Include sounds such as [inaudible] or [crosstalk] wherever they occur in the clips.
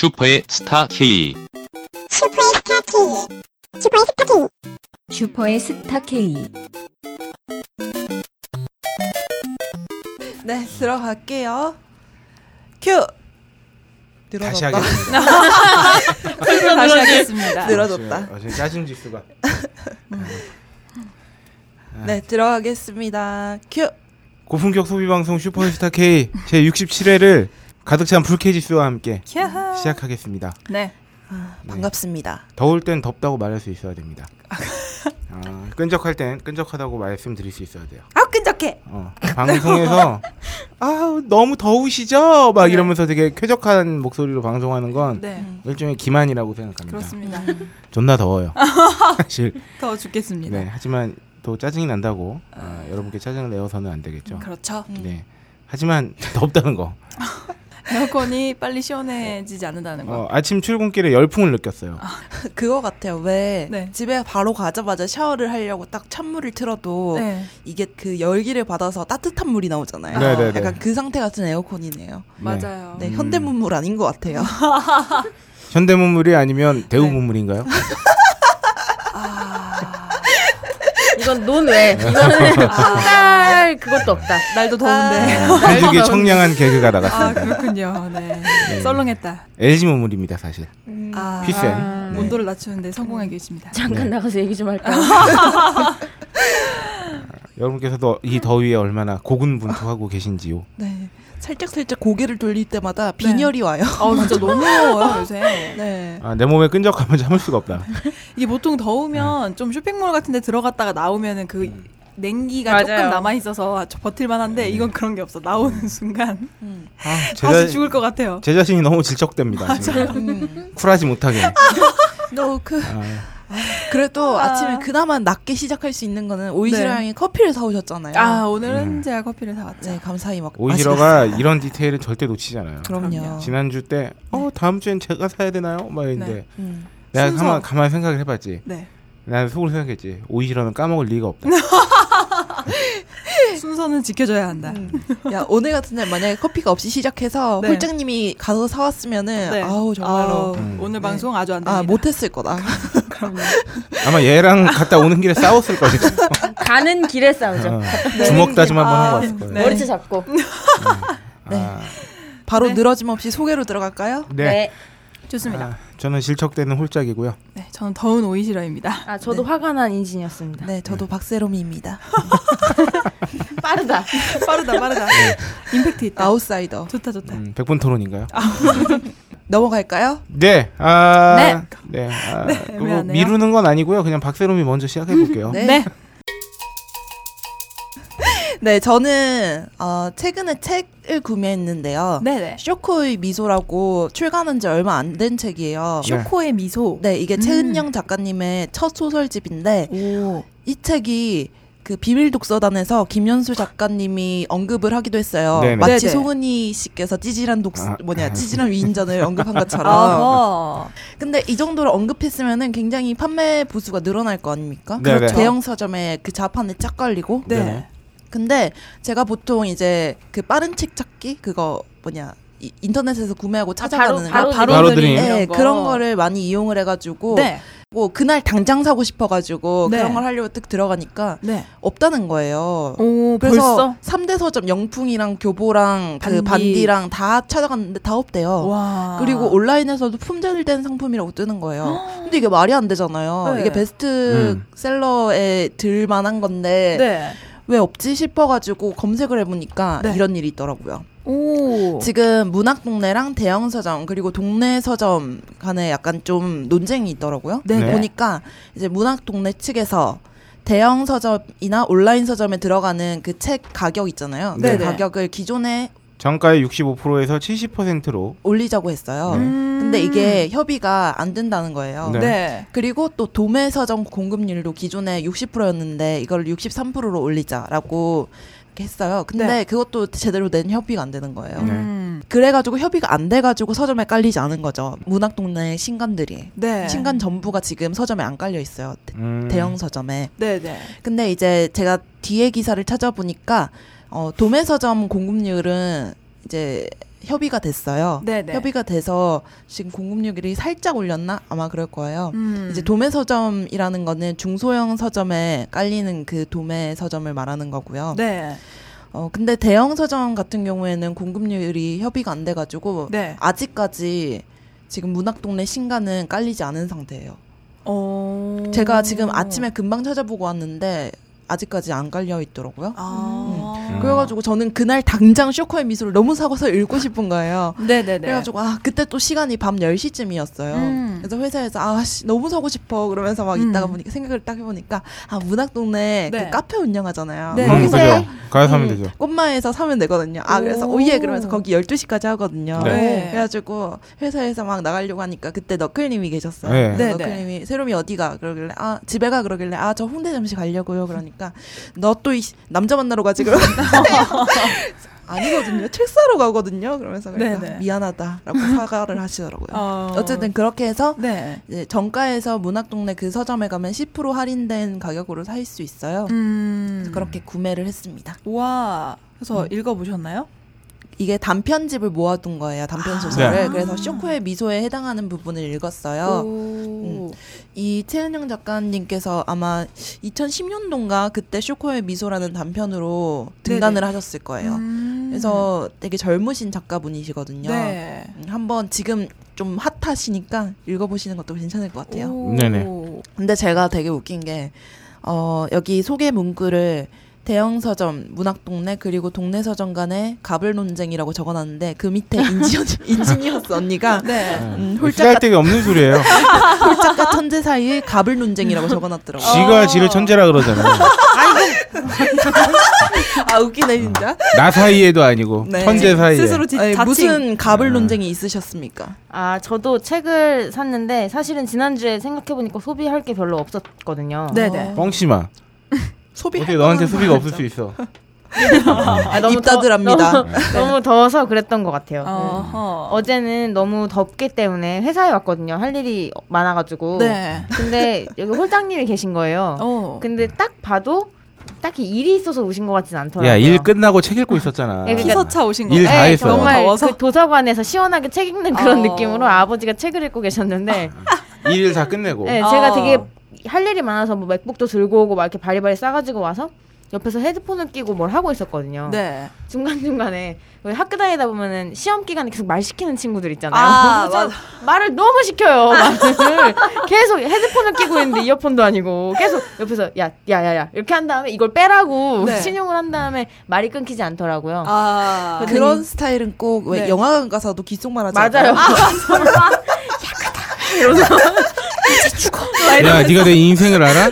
슈퍼의 스타 K. 슈퍼의 스타 K. 슈퍼의 스타 K. 슈퍼의 스타 K. 네, 들어갈게요. 큐! 다시 늘어졌다. 하겠습니다. [laughs] 설명 다시 하겠습니다. 늘어졌다. 어, 지금 짜증 지수가 [laughs] 네, 들어가겠습니다. 큐! 고품격 소비 방송 슈퍼스타 K 제 67회를 가득 찬 불쾌 지 수와 함께 캬하. 시작하겠습니다. 네. 아, 반갑습니다. 더울 땐 덥다고 말할 수 있어야 됩니다. 아, 끈적할 땐 끈적하다고 말씀드릴 수 있어야 돼요. 아, 끈적해! 어, 방송에서 [laughs] 아 너무 더우시죠? 막 네. 이러면서 되게 쾌적한 목소리로 방송하는 건 네, 일종의 기만이라고 생각합니다. 그렇습니다. 존나 더워요. [laughs] 사실 더워 죽겠습니다. 네 하지만 또 짜증이 난다고 아, 여러분께 짜증을 내어서는 안 되겠죠. 그렇죠. 네 하지만 [laughs] 덥다는 거. 에어컨이 빨리 시원해지지 않는다는 거. 어, 아침 출근길에 열풍을 느꼈어요. [laughs] 그거 같아요. 왜 네. 집에 바로 가자마자 샤워를 하려고 딱 찬물을 틀어도 네, 이게 그 열기를 받아서 따뜻한 물이 나오잖아요. 네네네. 약간 그 상태 같은 에어컨이네요. 맞아요. 네, 음. 현대문물 아닌 것 같아요. [laughs] 현대문물이 아니면 네. 대우문물인가요? 이건 논외. 이거는 [laughs] 할 그것도 없다. 날도 더운데. [laughs] 한국의 청량한 개그가 아, 나갔습니다. 그렇군요. 네. 네. 썰렁했다. LG 문물입니다 사실. 아, 피센. 아, 네. 온도를 낮추는데 성공하고 계십니다. 잠깐 네. 나가서 얘기 좀 할까요? [laughs] 여러분께서도 이 더위에 얼마나 고군분투하고 계신지요. 네. 살짝 살짝 고개를 돌릴 때마다 빈혈이 와요. 어, 진짜 너무 더워요, [laughs] 요새. 네. 아, 내 몸에 끈적하면 참을 수가 없다. 이게 보통 더우면 좀 쇼핑몰 같은 데 들어갔다가 나오면은 그 냉기가 맞아요. 조금 남아 있어서 버틸만 한데 이건 그런 게 없어. 나오는 [laughs] 순간 음. 아, 제, 다시 자, 죽을 것 같아요. 제 자신이 너무 질척됩니다. 지금. 음. 쿨하지 못하게. [laughs] 너그 아, 그래도 아. 아. 침에 그나마 낮게 시작할 수 있는 거는 오이시라 네. 양이 커피를 사오셨잖아요. 아, 오늘은 음. 제가 커피를 사왔죠. 네, 감사히 막 오이시러가 마시겠습니다. 이런 디테일을 절대 놓치지 않아요. 그럼요. 지난주 때, 어, 다음 주엔 제가 사야 되나요? 막 했는데, 네. 음. 내가 순서. 가만, 가만 생각을 해봤지. 네. 난 속으로 생각했지. 오이시러는 까먹을 리가 없다. [laughs] 순서는 지켜줘야 한다. 음. 야 오늘 같은 날 만약에 커피가 없이 시작해서 네. 홀장님이 가서 사왔으면은 네. 아우 정말로 아우, 음. 오늘 네. 방송 아주 안 됩니다. 아 못했을 거다. [laughs] 아마 얘랑 갔다 오는 길에 싸웠을 거예요. [laughs] 가는 길에 싸우죠. 어, 주먹 다짐 한번 아, 하고 왔을 거예요. 네. 머리채 잡고. 아, 바로 네. 늘어짐 없이 소개로 들어갈까요? 네. 좋습니다. 아, 저는 질척대는 홀짝이고요. 네, 저는 더운 오이시러입니다. 아 저도 화가 난 인진이었습니다. 네, 저도 박세롬이입니다. [laughs] [laughs] 빠르다. 빠르다, 빠르다. 임팩트 있다. 아웃사이더. 좋다, 좋다. 음, 100분 토론인가요? [laughs] 넘어갈까요? 네. 아, 네. 네. 아, 네, 뭐. 미루는 건 아니고요. 그냥 박세롬이 먼저 시작해 볼게요. 네. 네. 네, 저는 어, 최근에 책을 구매했는데요. 네네. 쇼코의 미소라고 출간한 지 얼마 안 된 책이에요. 쇼- 쇼코의 미소. 네, 이게 음. 최은영 작가님의 첫 소설집인데 오. 이 책이 그 비밀 독서단에서 김연수 작가님이 언급을 하기도 했어요. 네네. 마치 네네. 송은이 씨께서 찌질한 독 아. 뭐냐 찌질한 위인전을 언급한 것처럼. 아하. 근데 이 정도로 언급했으면은 굉장히 판매 부수가 늘어날 거 아닙니까? 네네. 그렇죠. 대형 서점에 그 자판에 쫙 깔리고. 네. 근데 제가 보통 이제 그 빠른 책 찾기 그거 뭐냐 이- 인터넷에서 구매하고 찾아가는 바로- 거. 바로 바로 드림 드림. 네, 이런 거. 그런 거를 많이 이용을 해가지고 네. 뭐 그날 당장 사고 싶어가지고 네. 그런 걸 하려고 딱 들어가니까 네. 없다는 거예요. 오, 그래서 벌써? 3대 서점 영풍이랑 교보랑 그 반디. 반디랑 다 찾아갔는데 다 없대요. 와. 그리고 온라인에서도 품절된 상품이라고 뜨는 거예요. [gasps] 근데 이게 말이 안 되잖아요. 네. 이게 베스트셀러에 들 만한 건데 네. 왜 없지 싶어가지고 검색을 해보니까 네. 이런 일이 있더라고요. 오. 지금 문학 동네랑 대형 서점 그리고 동네 서점 간에 약간 좀 논쟁이 있더라고요. 네. 네. 보니까 이제 문학 동네 측에서 대형 서점이나 온라인 서점에 들어가는 그 책 가격 있잖아요. 네. 그 가격을 기존에 정가의 65%에서 70%로 올리자고 했어요. 음. 근데 이게 협의가 안 된다는 거예요. 네. 네. 그리고 또 도매 서점 공급률도 기존에 60%였는데 이걸 63%로 올리자라고 했어요. 근데 네. 그것도 제대로 된 협의가 안 되는 거예요. 네. 음. 그래가지고 협의가 안 돼가지고 서점에 깔리지 않은 거죠. 문학동네 신간들이. 네. 신간 전부가 지금 서점에 안 깔려 있어요. 대- 음, 대형 서점에. 네, 네. 근데 이제 제가 뒤에 기사를 찾아보니까 어, 도매 서점 공급률은 이제 협의가 됐어요. 네네. 협의가 돼서 지금 공급률이 살짝 올렸나 아마 그럴 거예요. 음. 이제 도매 서점이라는 거는 중소형 서점에 깔리는 그 도매 서점을 말하는 거고요. 네. 어 근데 대형 서점 같은 경우에는 공급률이 협의가 안 돼가지고 네. 아직까지 지금 문학동네 신간은 깔리지 않은 상태예요. 어. 제가 지금 아침에 금방 찾아보고 왔는데 아직까지 안 깔려 있더라고요. 아. 음. 그래가지고 저는 그날 당장 쇼커의 미소를 너무 사고서 읽고 싶은 거예요. [laughs] 네네네. 그래가지고 아 그때 또 시간이 밤 10시쯤이었어요. 음. 그래서 회사에서 아 씨 너무 사고 싶어 그러면서 막 음. 있다가 보니까 생각을 딱 해보니까 아 문학동네 네. 그 카페 운영하잖아요. 네. 음, 거기서. 가서 사면 음, 되죠. 꽃마에서 사면 되거든요. 아 그래서 오. 오예 그러면서 거기 12시까지 하거든요. 네. 그래가지고 회사에서 막 나가려고 하니까 그때 너클님이 계셨어요. 네. 네, 너클님이 새롬이 어디가 그러길래 아 집에 가 그러길래 아 저 홍대 잠시 가려고요. 그러니까 너또이 남자 만나러 가지 그러는데 [laughs] [laughs] 아니거든요. [laughs] 책 사러 가거든요. 그러면서 그러니까. 미안하다라고 [laughs] 사과를 하시더라고요. 어. 어쨌든 그렇게 해서 네. 정가에서 문학동네 그 서점에 가면 10% 할인된 가격으로 살 수 있어요. 음. 그렇게 구매를 했습니다. 와. 그래서 음. 읽어보셨나요? 이게 단편집을 모아둔 거예요. 단편 아. 소설을. 네. 그래서 쇼코의 미소에 해당하는 부분을 읽었어요. 오. 이 최은영 작가님께서 아마 2010년도인가 그때 쇼코의 미소라는 단편으로 등단을 하셨을 거예요. 음. 그래서 되게 젊으신 작가분이시거든요. 네. 음, 한번 지금 좀 핫하시니까 읽어보시는 것도 괜찮을 것 같아요. 오. 네네. 근데 제가 되게 웃긴 게, 어, 여기 소개 문구를 대형 서점, 문학 동네, 그리고 동네 서점 간의 갑을 논쟁이라고 적어놨는데, 그 밑에 인지어, [laughs] 인지니어스 언니가, 네. 음, 홀 홀짝과, 데가 없는 소리예요. 홀짝과 천재 사이의 갑을 논쟁이라고 적어놨더라고요. 지가 지를 천재라 그러잖아요. 아, 웃기네, 진짜. 나 사이에도 아니고 네. 천재 사이에. 스스로 지, 아니, 자칭. 무슨 가불 음. 논쟁이 있으셨습니까? 아 저도 책을 샀는데 사실은 지난주에 생각해보니까 소비할 게 별로 없었거든요. 네네. 뻥심아. [laughs] 소비 어떻게 너한테 소비가 없을 수 있어? 아, [laughs] 입 닫으랍니다. 너무, 너무 더워서 그랬던 것 같아요. 어허. 어제는 너무 덥기 때문에 회사에 왔거든요. 할 일이 많아가지고. 네. 근데 여기 홀장님이 계신 거예요. 어. 근데 딱 봐도 딱히 일이 있어서 오신 것 같진 않더라고요. 야 일 끝나고 책 읽고 있었잖아. 예, 그러니까- 피서차 오신 거. 일다 네, 했어. 정말 더워서? 그 도서관에서 시원하게 책 읽는 그런 어. 느낌으로 아버지가 책을 읽고 계셨는데 [laughs] 일 다 끝내고. 네, 어. 제가 되게 할 일이 많아서 뭐 맥북도 들고 오고 막 이렇게 바리바리 싸가지고 와서 옆에서 헤드폰을 끼고 뭘 하고 있었거든요. 네. 중간중간에 왜 학교 다니다 보면은 시험 기간에 계속 말 시키는 친구들 있잖아요. 아. [laughs] 말을 너무 시켜요. 말을 계속 헤드폰을 끼고 있는데 이어폰도 아니고 계속 옆에서 야 야 야 야 이렇게 한 다음에 이걸 빼라고 네. [laughs] 신용을 한 다음에 말이 끊기지 않더라고요. 아. 그런 스타일은 꼭왜 네. 영화관 가서도 귓속말 하지 맞아요. [laughs] 않아요? 야 네가 내 인생을 알아?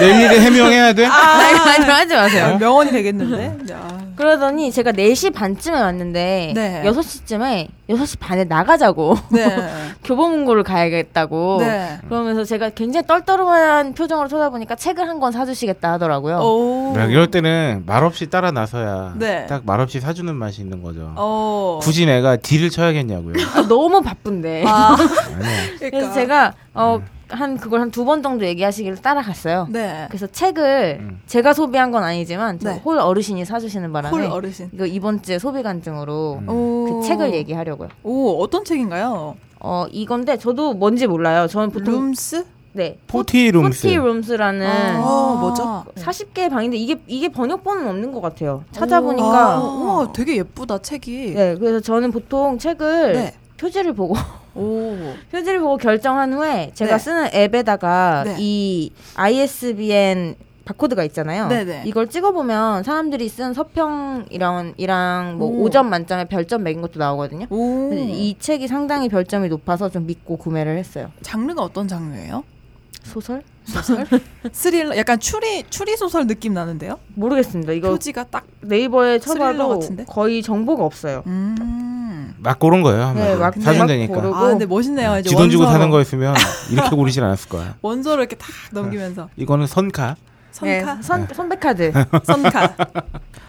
내일에 해명해야 돼? 아니, 아니, 하지 마세요. 아, 명언이 되겠는데. 야. 그러더니 제가 4시 반쯤에 왔는데 네. 6시쯤에 6시 반에 나가자고 네. [laughs] 교보문고를 가야겠다고 네. 그러면서 제가 굉장히 떨떠름한 표정으로 쳐다보니까 책을 한 권 사주시겠다 하더라고요. 오. 야, 이럴 때는 말없이 따라 나서야 네. 딱 말없이 사주는 맛이 있는 거죠. 어. 굳이 내가 딜을 쳐야겠냐고요. 아, 너무 바쁜데. 아. [laughs] 그러니까. 그래서 제가 어, 한 그걸 한 두 번 정도 얘기하시길 따라갔어요. 네. 그래서 책을 음. 제가 소비한 건 아니지만 저 네. 홀 어르신이 사주시는 바람에 홀 어르신. 이거 이번 주에 소비 간증으로 음. 오. 그 책을 얘기하려고요. 오, 어떤 책인가요? 어 이건데 저도 뭔지 몰라요. 저는 보통 룸스? 네 Forty Rooms. Forty Rooms라는 어, 뭐죠? 40개의 방인데 이게 이게 번역본은 없는 것 같아요. 아, 찾아보니까 우와, 되게 예쁘다, 책이. 네 그래서 저는 보통 책을 네. 표지를 보고 오. 표지를 보고 결정한 후에 제가 네. 쓰는 앱에다가 네. 이 ISBN 바코드가 있잖아요. 네네. 이걸 찍어보면 사람들이 쓴 서평이랑 이랑 뭐 오. 5점 만점에 별점 매긴 것도 나오거든요. 이 책이 상당히 별점이 높아서 좀 믿고 구매를 했어요. 장르가 어떤 장르예요? 소설? 소설? [laughs] 스릴러? 약간 추리 추리 소설 느낌 나는데요? 모르겠습니다. 이거 표지가 딱. 네이버에 쳐봐도 같은데? 거의 정보가 없어요. 음. 막 고른 거예요. 네, 막- 사준다니까. 막 고르고. 아, 근데 멋있네요. 이제 지돈 주고 원서로. 사는 거였으면 이렇게 고르진 않았을 거야. [laughs] 원서를 이렇게 탁 넘기면서 이거는 선카. 네, [laughs] 선카, 선, 선배카드. 선카.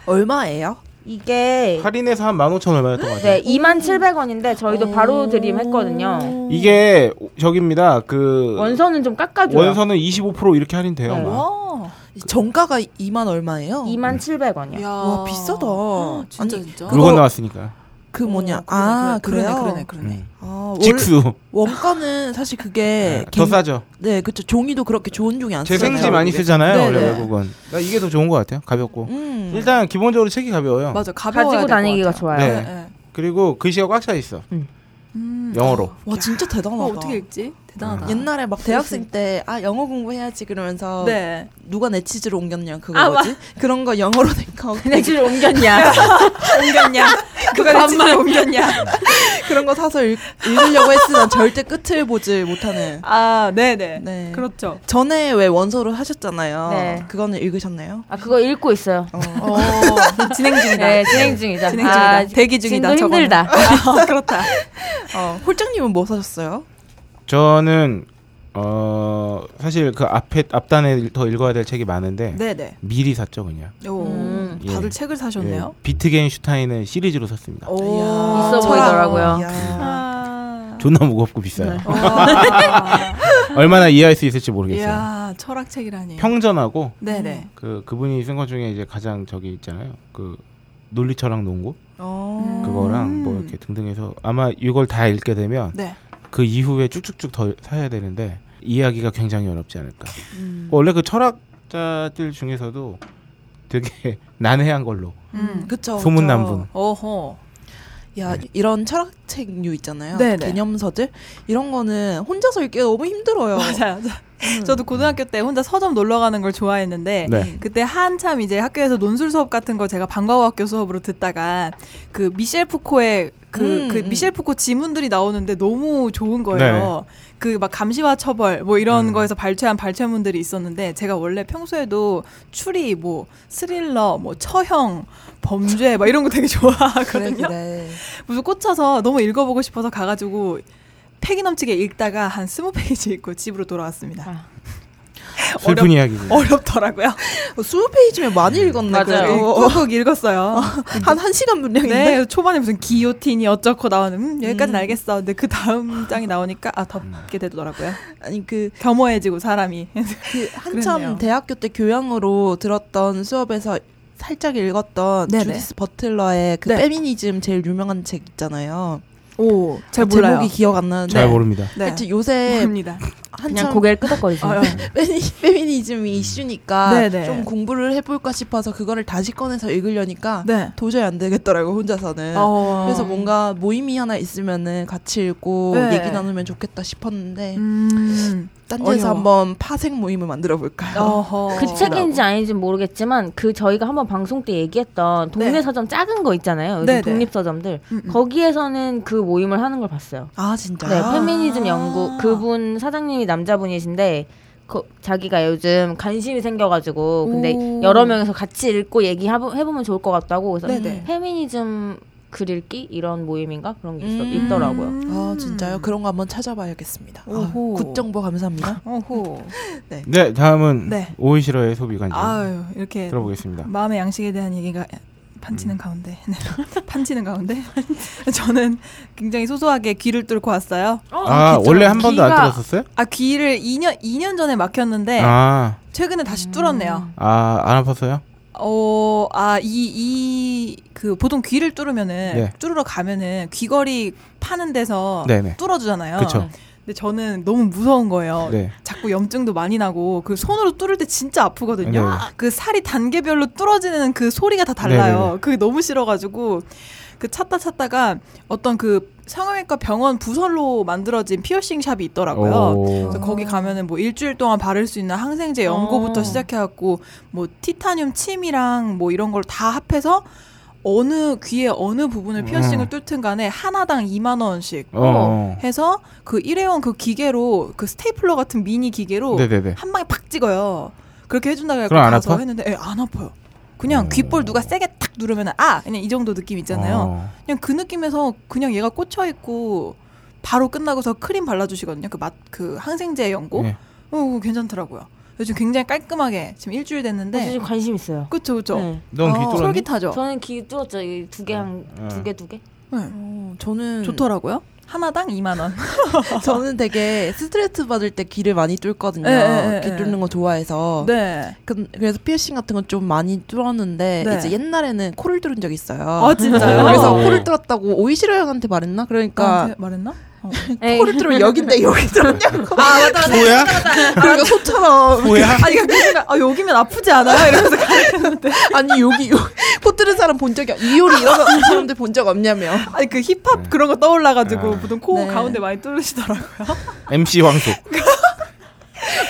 얼마예요? 이게 할인해서 한 15,000 얼마였던 것 같아요. 네, 2,700원인데 저희도 바로 드림 했거든요. 이게 저기입니다. 그 원서는 좀 깎아 줘요. 원서는 25% 이렇게 할인돼요. 네. 와. 정가가 2만 얼마예요? 2만 700원이요. 야. 와 비싸다. 진짜 아니, 진짜. 물건 나왔으니까. 그 뭐냐? 어, 그러네, 아 그러네, 그래요? 그러네 그러네. 음. 아, 원, 직수. 원가는 사실 그게 더 싸죠. 네, 그쵸. 종이도 그렇게 좋은 종이 안 쓰잖아요. 재생지 많이 쓰잖아요. 네, 원래 네. 외국은. 나 이게 더 좋은 것 같아요. 가볍고. 음. 일단 기본적으로 책이 가벼워요. 맞아 가벼워야 가지고 다니기가. 좋아요. 네. 네, 네. 그리고 글씨가 꽉 차 있어. 음. 영어로. 와 진짜 대단하다. 어, 어떻게 읽지? 대단하다. 옛날에 막 대학생 때 아 영어 공부해야지 그러면서 네. 누가 내 치즈로 옮겼냐 그거 아, 뭐지? 그런 거 영어로 된 거. 내 집을 [laughs] 옮겼냐? 옮겼냐? 누가 내 집에 옮겼냐? 그런 거 사서 읽, 읽으려고 했으나 절대 끝을 보지 못하는. 아, 네네. 네. 그렇죠. 전에 왜 원서를 하셨잖아요. 네. 그거는 읽으셨나요? 아 그거 읽고 있어요. 어. 어, 진행 중이다. 네 진행 중이다. 진행 중이다. 아, 대기 중이다. 힘들다. [laughs] 아, 그렇다. 어, 홀장님은 뭐 사셨어요? 저는 어 사실 그 앞에 앞단에 더 읽어야 될 책이 많은데 네네. 미리 샀죠 그냥. 오, 음. 다들 예. 책을 사셨네요. 예, 비트겐슈타인은 시리즈로 샀습니다. 오, 이야, 있어 보이더라고요. 아. 존나 무겁고 비싸요. 네. 와. [laughs] 얼마나 이해할 수 있을지 모르겠어요. 이야, 철학책이라니. 평전하고 네네. 그 그분이 쓴 것 중에 이제 가장 저기 있잖아요. 그 논리철학 농구 어. 그거랑 뭐 이렇게 등등해서 아마 이걸 다 읽게 되면 네. 그 이후에 쭉쭉쭉 더 사야 되는데 이해하기가 굉장히 어렵지 않을까. 음. 원래 그 철학자들 중에서도 되게 [laughs] 난해한 걸로 음. 그쵸. 소문난. 분. 어허. 야 이런 철학책류 있잖아요. 네네. 개념서들 이런 거는 혼자서 읽기 너무 힘들어요. [laughs] 맞아요. 저도 고등학교 때 혼자 서점 놀러 가는 걸 좋아했는데 네. 그때 한참 이제 학교에서 논술 수업 같은 거 제가 방과후학교 수업으로 듣다가 그 미셸 푸코의 그, 음, 그 음. 미셸 푸코 지문들이 나오는데 너무 좋은 거예요. 그막 감시와 처벌 뭐 이런 음. 거에서 발췌한 발췌문들이 있었는데 제가 원래 평소에도 추리 뭐 스릴러 뭐 처형 범죄 막 이런 거 되게 그래 [laughs] 좋아하거든요. 그래. 무슨 꽂혀서 너무 읽어보고 싶어서 가가지고 패기 넘치게 읽다가 한 스무 페이지 읽고 집으로 돌아왔습니다. 아. [laughs] 슬픈 이야기고. 어렵더라고요. 어, 20페이지면 많이 읽었네. 맞아요. 그래도. 꾹꾹 읽었어요. 한 1시간 분량인데. 네, 초반에 무슨 기요틴이 어쩌고 나오는 음, 여기까지는 음. 알겠어. 근데 그 다음 장이 나오니까 아 덥게 되더라고요. 아니 그, 겸허해지고 사람이. [laughs] 그 한참 그랬네요. 대학교 때 교양으로 들었던 수업에서 살짝 읽었던 네네. 주디스 버틀러의 그 네. 페미니즘 제일 유명한 책 있잖아요. 오, 잘 아, 몰라요. 제목이 기억 안 나는데. 잘 모릅니다. 네. 하여튼 요새 모릅니다. 한참 그냥 고개를 끄덕거리시네. 아, 페미, 페미니즘이 이슈니까 네네. 좀 공부를 해볼까 싶어서 그거를 다시 꺼내서 읽으려니까 네. 도저히 안 되겠더라고 혼자서는. 어. 그래서 뭔가 모임이 하나 있으면은 같이 읽고 네. 얘기 나누면 좋겠다 싶었는데 음. 딴 데서. 한번 파생 모임을 만들어 볼까요? [laughs] 그 책인지 아닌지 모르겠지만 그 저희가 한번 방송 때 얘기했던 동네 네. 서점 작은 거 있잖아요. 독립 서점들 음, 음. 거기에서는 그 모임을 하는 걸 봤어요. 아 진짜. 네, 아. 페미니즘 연구 그분 사장님 이 남자분이신데 그, 자기가 요즘 관심이 생겨가지고 근데 오. 여러 명이서 같이 읽고 얘기해보면 좋을 것 같다고 그래서 네네. 페미니즘 글 읽기 이런 모임인가 그런 게 있어, 음. 있더라고요. 아 진짜요? 그런 거 한번 찾아봐야겠습니다. 아, 오호. good 정보 감사합니다. 어호. [laughs] 네, 다음은 네. 오이시러의 소비관지 아유, 이렇게 들어보겠습니다. 마음의 양식에 대한 얘기가 판치는 음. 가운데 네. [laughs] 판치는 가운데 [laughs] 저는 굉장히 소소하게 귀를 뚫고 왔어요. 아, 진짜. 원래 한 번도 안 귀가- 들었었어요? 아 귀를 2년 2년 전에 막혔는데 아, 최근에 다시 뚫었네요. 아, 안 아팠어요? 어, 아, 이, 이, 그, 보통 귀를 뚫으면은, 네. 뚫으러 가면은 귀걸이 파는 데서 네네. 뚫어주잖아요. 그쵸. 근데 저는 너무 무서운 거예요. 네. 자꾸 염증도 많이 나고, 그 손으로 뚫을 때 진짜 아프거든요. 네네. 그 살이 단계별로 뚫어지는 그 소리가 다 달라요. 네네네. 그게 너무 싫어가지고, 그 찾다 찾다가 어떤 그 성형외과 병원 부설로 만들어진 피어싱 샵이 있더라고요. 거기 가면은 뭐 일주일 동안 바를 수 있는 항생제 연고부터 어. 시작해갖고 뭐 티타늄 침이랑 뭐 이런 걸 다 합해서 어느 귀의 어느 부분을 피어싱을 음. 뚫든 간에 하나당 2만 원씩 어. 해서 그 일회용 그 기계로 그 스테이플러 같은 미니 기계로 네네네. 한 방에 팍 찍어요. 그렇게 해준다고 가서 아파? 했는데 예, 안 아파요. 그냥 어. 귓볼 누가 세게 탁 누르면 아 그냥 이 정도 느낌 있잖아요. 어. 그냥 그 느낌에서 그냥 얘가 꽂혀 있고 바로 끝나고서 크림 발라주시거든요. 그 맛그 항생제 연고. 네. 어 괜찮더라고요. 요즘 굉장히 깔끔하게 지금 일주일 저 됐는데. 지금 관심 있어요. 그쵸 그쵸. 네. 넌 귀 아, 뚫었니? 솔깃하죠. 저는 귀 뚫었죠. 두개 한 어. 두개 두 개. 네. 어, 저는 좋더라고요. 하나당 2만 원. [laughs] 저는 되게 스트레스 받을 때 귀를 많이 뚫거든요. 네, 귀 네. 뚫는 거 좋아해서. 네. 그, 그래서 피어싱 같은 건 좀 많이 뚫었는데 네. 이제 옛날에는 코를 뚫은 적 있어요. 아 진짜요? 그래서 코를 뚫었다고 오이시러 형한테 말했나? 그러니까 나한테 말했나? 어. 에이, 코를 뚫으면 여긴데 여기 뚫었냐고. 아 맞다 맞다. 뭐야? 그러니까 소처럼 뭐야? 아니 그러니까 그 순간 아 여기면 아프지 않아요? 이러면서 가르쳤는데 아니 여기 요- 코 뚫은 사람 본 적이 없- 이효리 이런 사람들 본 적 없냐며. 아니 그 힙합 그런 거 떠올라가지고 아. 보통 코 네. 가운데 많이 뚫으시더라고요. MC 황소. [laughs]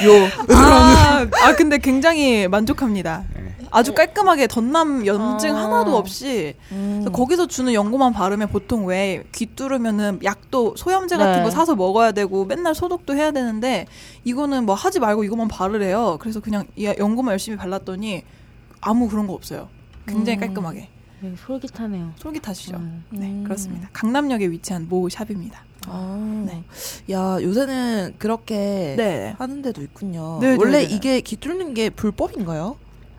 요 아, 아 근데 굉장히 만족합니다. 네. 아주 깔끔하게 덧남 염증 아. 하나도 없이 음. 거기서 주는 연고만 바르면 보통 왜 귀 뚫으면은 약도 소염제 같은 네. 거 사서 먹어야 되고 맨날 소독도 해야 되는데 이거는 뭐 하지 말고 이것만 바르래요. 그래서 그냥 이 연고만 열심히 발랐더니 아무 그런 거 없어요. 굉장히 음. 깔끔하게 네, 솔깃하네요. 솔깃하시죠. 음. 네 음. 그렇습니다. 강남역에 위치한 모 샵입니다. 아, 네. 야 요새는 그렇게 네. 하는 데도 있군요. 네, 네, 원래 네. 이게 귀 뚫는 게 불법인가요?